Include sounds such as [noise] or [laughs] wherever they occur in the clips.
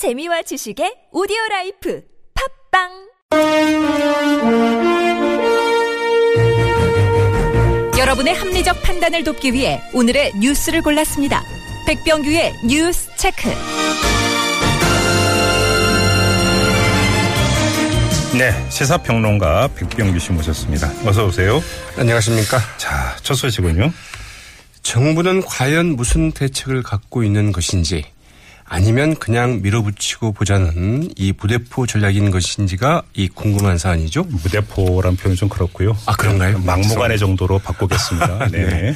재미와 지식의 오디오 라이프 팟빵 여러분의 합리적 판단을 돕기 위해 오늘의 뉴스를 골랐습니다. 백병규의 뉴스 체크. 네, 시사평론가 백병규 씨 모셨습니다. 어서 오세요. 안녕하십니까. 자, 첫 소식은요. 정부는 과연 무슨 대책을 갖고 있는 것인지 아니면 그냥 밀어붙이고 보자는 이 무대포 전략인 것인지가 이 궁금한 사안이죠. 무대포란 표현 좀 그렇고요. 아, 그런가요? 막무가내 정도로 바꾸겠습니다. [laughs] 네. 네.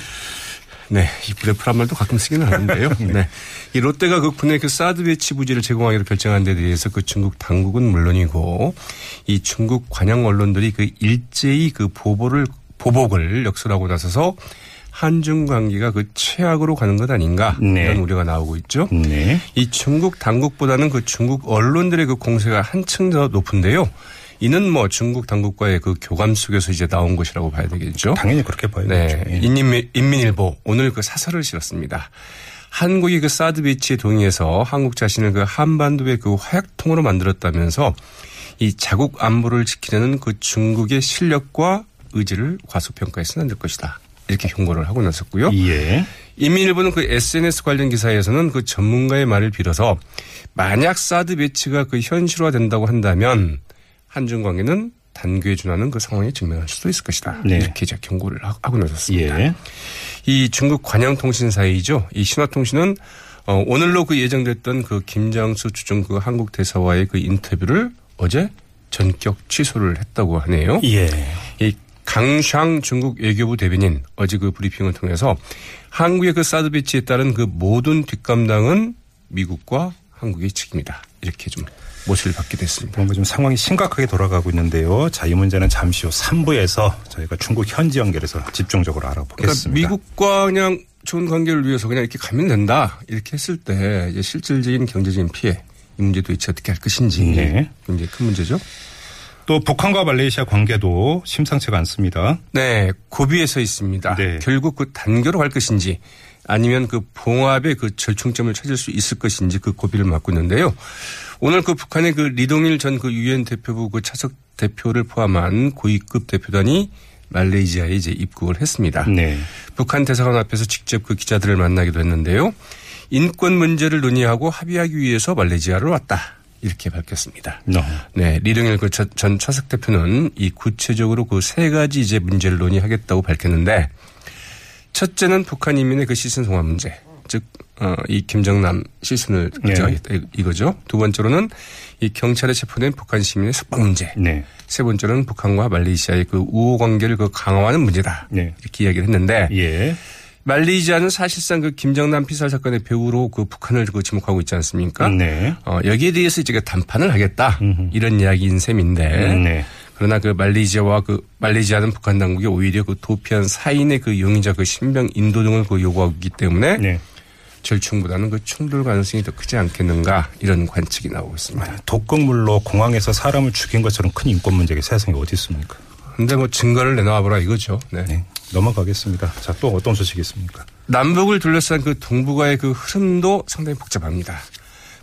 네, 이 무대포란 말도 가끔 쓰기는 하는데요. [laughs] 네. 이 롯데가 그 국내 그 사드 배치 부지를 제공하기로 결정한 데 대해서 그 중국 당국은 물론이고 이 중국 관영 언론들이 그 일제히 그 보복을 보복을 역설하고 나서서 한중 관계가 그 최악으로 가는 것 아닌가 네. 이런 우려가 나오고 있죠. 네. 이 중국 당국보다는 그 중국 언론들의 그 공세가 한층 더 높은데요. 이는 뭐 중국 당국과의 그 교감 속에서 이제 나온 것이라고 봐야 되겠죠. 당연히 그렇게 봐야 네. 되죠. 예. 인민, 인민일보 오늘 그 사설을 실었습니다. 한국이 그 사드 배치에 동의해서 한국 자신을 그 한반도의 그 화약통으로 만들었다면서 이 자국 안보를 지키려는 그 중국의 실력과 의지를 과소평가해서는 안 될 것이다. 이렇게 경고를 하고 나섰고요. 예. 인민일보는 그 SNS 관련 기사에서는 그 전문가의 말을 빌어서 만약 사드 배치가 그 현실화된다고 한다면 한중 관계는 단교에 준하는 그 상황이 증명할 수도 있을 것이다. 네. 이렇게 이제 경고를 하- 하고 나섰습니다. 예. 이 중국 관영통신사이죠. 이 신화통신은 어, 오늘로 그 예정됐던 그 김장수 주중 그 한국 대사와의 그 인터뷰를 어제 전격 취소를 했다고 하네요. 예. 이 강샹 중국 외교부 대변인 어제 그 브리핑을 통해서 한국의 그 사드 배치에 따른 그 모든 뒷감당은 미국과 한국의 책임이다. 이렇게 좀 모시를 받게 됐습니다. 뭔가 좀 상황이 심각하게 돌아가고 있는데요. 자, 이 문제는 잠시 후 3부에서 저희가 중국 현지 연결해서 집중적으로 그러니까 알아보겠습니다. 미국과 그냥 좋은 관계를 위해서 그냥 이렇게 가면 된다. 이렇게 했을 때 이제 실질적인 경제적인 피해 이 문제 도 대체 어떻게 할 것인지 네. 굉장히 큰 문제죠. 또 북한과 말레이시아 관계도 심상치가 않습니다. 네, 고비에 서 있습니다. 네. 결국 그 단계로 갈 것인지 아니면 그 봉합의 그 절충점을 찾을 수 있을 것인지 그 고비를 맞고 있는데요. 오늘 그 북한의 그 리동일 전 그 유엔 대표부 그 차석 대표를 포함한 고위급 대표단이 말레이시아에 이제 입국을 했습니다. 네. 북한 대사관 앞에서 직접 그 기자들을 만나기도 했는데요. 인권 문제를 논의하고 합의하기 위해서 말레이시아로 왔다. 이렇게 밝혔습니다. 어. 네, 리동일 그전 차석 대표는 이 구체적으로 그 세 가지 이제 문제를 논의하겠다고 밝혔는데 첫째는 북한 인민의 그 시선 송환 문제, 즉, 어, 이 김정남 시선을 네. 결정하겠다 이- 이거죠. 두 번째로는 이 경찰에 체포된 북한 시민의 석방 문제. 네. 세 번째로는 북한과 말레이시아의 그 우호 관계를 그 강화하는 문제다. 네. 이렇게 이야기를 했는데 예. 말레이시아는 사실상 그 김정남 피살 사건의 배후로 그 북한을 그 지목하고 있지 않습니까? 네. 어, 여기에 대해서 이제 그 단판을 하겠다. 이런 이야기인 셈인데. 네. 그러나 그 말레이시아와 그 말레이시아는 북한 당국이 오히려 그 도피한 사인의 그 용의자 그 신병 인도 등을 그 요구하고 있기 때문에 네. 절충보다는 그 충돌 가능성이 더 크지 않겠는가 이런 관측이 나오고 있습니다. 독극물로 공항에서 사람을 죽인 것처럼 큰 인권 문제가 세상에 어디 있습니까? 근데 뭐 증거를 내놔보라 이거죠. 네. 네. 넘어가겠습니다. 자, 또 어떤 소식이 있습니까? 남북을 둘러싼 그 동북아의 그 흐름도 상당히 복잡합니다.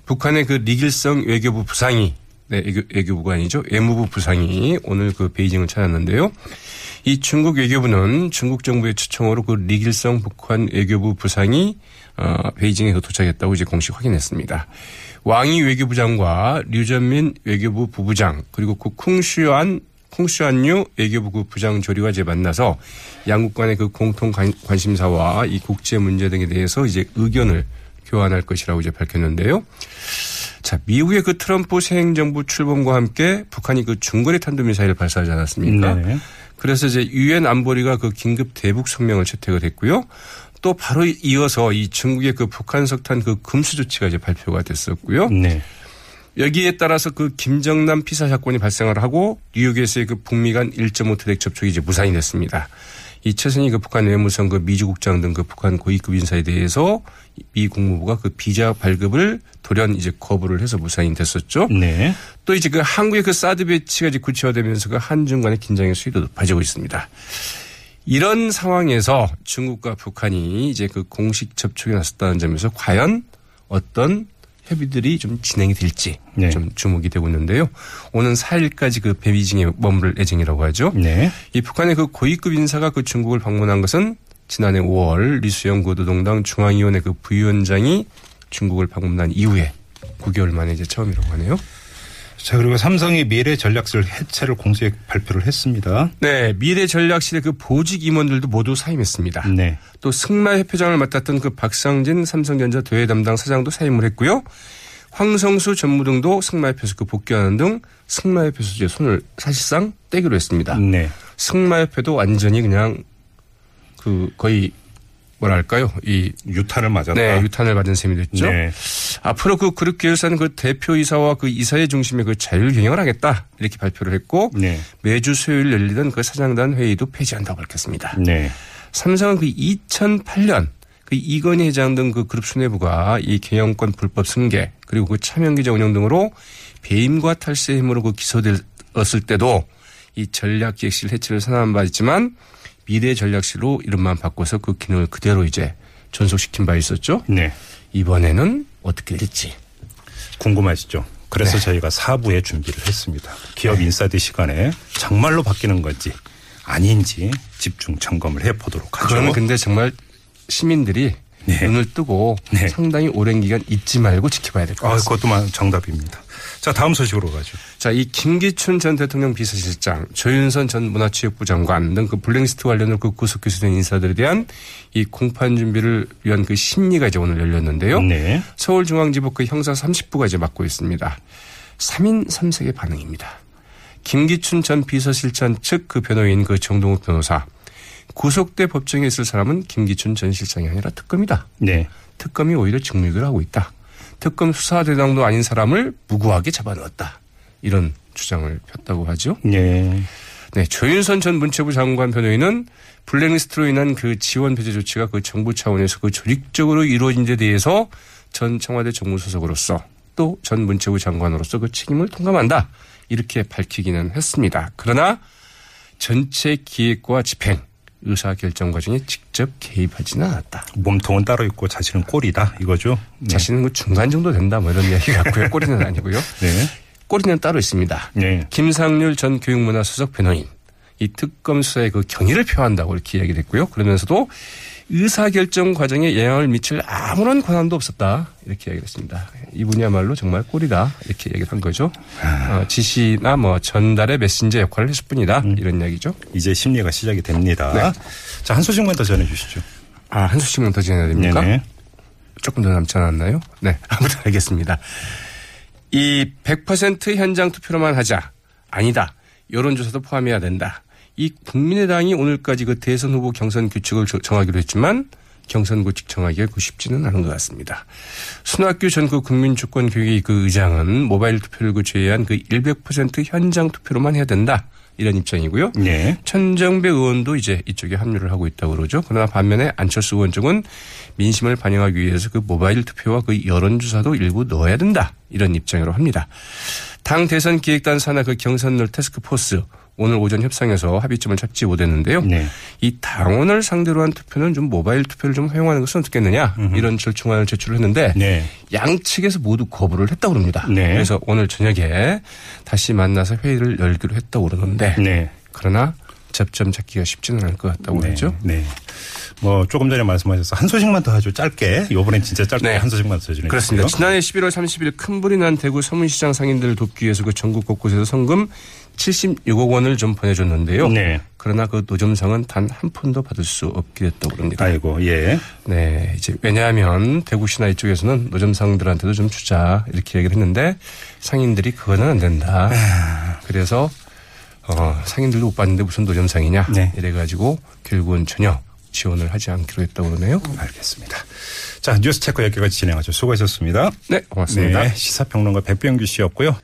북한의 그 리길성 외교부 부상이 네, 외교, 외교 부가 아니죠. 외무부 부상이 오늘 그 베이징을 찾았는데요. 이 중국 외교부는 중국 정부의 추청으로 그 리길성 북한 외교부 부상이 어, 베이징에 그 도착했다고 이제 공식 확인했습니다. 왕이 외교부장과 류전민 외교부 부부장 그리고 그 쿵슈안 콩슈안유 외교부 그 부장 조리와 이제 만나서 양국 간의 그 공통 관- 관심사와 이 국제 문제 등에 대해서 이제 의견을 교환할 것이라고 이제 밝혔는데요. 자, 미국의 그 트럼프 새 행정부 출범과 함께 북한이 그 중거리 탄도미사일을 발사하지 않았습니까? 네. 그래서 이제 유엔 안보리가 그 긴급 대북 성명을 채택을 했고요. 또 바로 이어서 이 중국의 그 북한 석탄 그 금수 조치가 이제 발표가 됐었고요. 네. 여기에 따라서 그 김정남 피살 사건이 발생을 하고 뉴욕에서의 그 북미 간 1.5 트랙 접촉이 이제 무산이 됐습니다. 이 최선희 그 북한 외무성 그 미주국장 등 그 북한 고위급 인사에 대해서 미 국무부가 그 비자 발급을 돌연 이제 거부를 해서 무산이 됐었죠. 네. 또 이제 그 한국의 그 사드 배치가 이제 구체화되면서 그 한중 간의 긴장의 수위도 높아지고 있습니다. 이런 상황에서 중국과 북한이 이제 그 공식 접촉에 나섰다는 점에서 과연 어떤 협의들이 좀 진행이 될지 네. 좀 주목이 되고 있는데요. 오는 4일까지 그 베이징에 머무를 예정이라고 하죠. 네. 이 북한의 그 고위급 인사가 그 중국을 방문한 것은 지난해 5월 리수영 고도동당 중앙위원회 그 부위원장이 중국을 방문한 이후에 9개월 만에 이제 처음이라고 하네요. 자, 그리고 삼성이 미래 전략실 해체를 공식 발표를 했습니다. 네, 미래 전략실의 그 보직 임원들도 모두 사임했습니다. 네. 또 승마 협회장을 맡았던 그 박상진 삼성전자 대외 담당 사장도 사임을 했고요. 황성수 전무등도 승마협회에서 그 복귀하는 등 승마협회에서 이제 손을 사실상 떼기로 했습니다. 네. 승마협회도 완전히 그냥 그 거의 뭐랄까요 이 유탄을 맞았다. 네, 유탄을 받은 셈이 됐죠. 네. 앞으로 그 그룹 계열사는 그 대표이사와 그 이사의 중심에 그 자율 경영을 하겠다 이렇게 발표를 했고 네. 매주 수요일 열리던 그 사장단 회의도 폐지한다고 밝혔습니다. 네. 삼성은 그 2008년 그 이건희 회장 등 그 그룹 수뇌부가 이 경영권 불법 승계 그리고 그 차명기자 운영 등으로 배임과 탈세 혐의로 그 기소되었을 때도 이 전략기획실 해체를 선언한 바 있지만 미래 전략실로 이름만 바꿔서 그 기능을 그대로 이제 전속시킨 바 있었죠. 네. 이번에는 어떻게 될지. 궁금하시죠? 그래서 네. 저희가 4부에 준비를 했습니다. 기업 인사드 시간에 정말로 바뀌는 건지 아닌지 집중 점검을 해 보도록 하죠. 그러면 근데 정말 시민들이 네. 눈을 뜨고 네. 상당히 오랜 기간 잊지 말고 지켜봐야 될것 아, 같습니다. 그것도 마- 정답입니다. 자, 다음 소식으로 가죠. 자, 이 김기춘 전 대통령 비서실장, 조윤선 전 문화체육부 장관 등 그 블랙리스트 관련으로 그 구속 기소된 인사들에 대한 이 공판 준비를 위한 그 심리가 이제 오늘 열렸는데요. 네. 서울중앙지법 그 형사 30부가 이제 맡고 있습니다. 3인 3색의 반응입니다. 김기춘 전 비서실장 측 그 변호인 그 정동욱 변호사. 구속돼 법정에 있을 사람은 김기춘 전 실장이 아니라 특검이다. 네. 특검이 오히려 직무유기를 하고 있다. 특검 수사 대상도 아닌 사람을 무고하게 잡아넣었다. 이런 주장을 폈다고 하죠. 네. 네, 조윤선 전 문체부 장관 변호인은 블랙리스트로 인한 그 지원 배제 조치가 그 정부 차원에서 그 조직적으로 이루어진 데 대해서 전 청와대 정무수석으로서 또 전 문체부 장관으로서 그 책임을 통감한다. 이렇게 밝히기는 했습니다. 그러나 전체 기획과 집행, 의사 결정 과정에 직접 개입하지는 않았다. 몸통은 따로 있고 자신은 꼴이다 이거죠. 네. 자신은 그 중간 정도 된다 뭐 이런 이야기 같고요. [laughs] 꼬리는 아니고요. 네. 꼬리는 따로 있습니다. 네. 김상률 전 교육문화수석 변호인 이 특검 수사의 그 경의를 표한다고 이렇게 이야기를 했고요. 그러면서도 의사결정 과정에 영향을 미칠 아무런 권한도 없었다. 이렇게 이야기를 했습니다. 이분이야말로 정말 꼴이다. 이렇게 얘기를 한 거죠. 어, 지시나 뭐 전달의 메신저 역할을 했을 뿐이다. 이런 이야기죠. 이제 심리가 시작이 됩니다. 네. 자, 한 소식만 더 전해 주시죠. 아, 한 수씩만 더 지내야 됩니까? 네네. 조금 더 남지 않았나요? 네. [laughs] 아무튼 알겠습니다. 이 100% 현장 투표로만 하자. 아니다. 여론조사도 포함해야 된다. 이 국민의당이 오늘까지 그 대선 후보 경선 규칙을 저- 정하기로 했지만 경선 규칙 정하기가 그 쉽지는 않은 것 같습니다. 순학규 전국 국민주권교육의 그 의장은 모바일 투표를 그 제외한 그 100% 현장 투표로만 해야 된다. 이런 입장이고요. 네. 천정배 의원도 이제 이쪽에 합류를 하고 있다고 그러죠. 그러나 반면에 안철수 의원 쪽은 민심을 반영하기 위해서 그 모바일 투표와 그 여론조사도 일부 넣어야 된다. 이런 입장으로 합니다. 당 대선 기획단 산하 그 경선룰 테스크포스 오늘 오전 협상에서 합의점을 찾지 못했는데요. 네. 이 당원을 상대로 한 투표는 좀 모바일 투표를 좀 허용하는 것은 어떻겠느냐 이런 절충안을 제출을 했는데 네. 양측에서 모두 거부를 했다고 그럽니다. 네. 그래서 오늘 저녁에 다시 만나서 회의를 열기로 했다고 그러는데 네. 그러나 접점 찾기가 쉽지는 않을 것 같다고 네. 그러죠. 네. 뭐 조금 전에 말씀하셔서 한 소식만 더 하죠. 짧게. 이번엔 진짜 짧게 네. 한 소식만 더 전해 그렇습니다. 지난해 11월 30일 큰 불이 난 대구 서문시장 상인들을 돕기 위해서 그 전국 곳곳에서 성금 76억 원을 좀 보내줬는데요. 네. 그러나 그 노점상은 단 한 푼도 받을 수 없게 됐다고 그럽니다. 아이고, 예. 네, 이제 왜냐하면 대구시나 이쪽에서는 노점상들한테도 좀 주자 이렇게 얘기를 했는데 상인들이 그거는 안 된다. 그래서 어, 상인들도 못 받는데 무슨 노점상이냐 네. 이래가지고 결국은 전혀 지원을 하지 않기로 했다고 그러네요. 알겠습니다. 자, 뉴스 체크 여기까지 진행하죠. 수고하셨습니다. 네, 고맙습니다. 네, 시사평론가 백병규 씨였고요.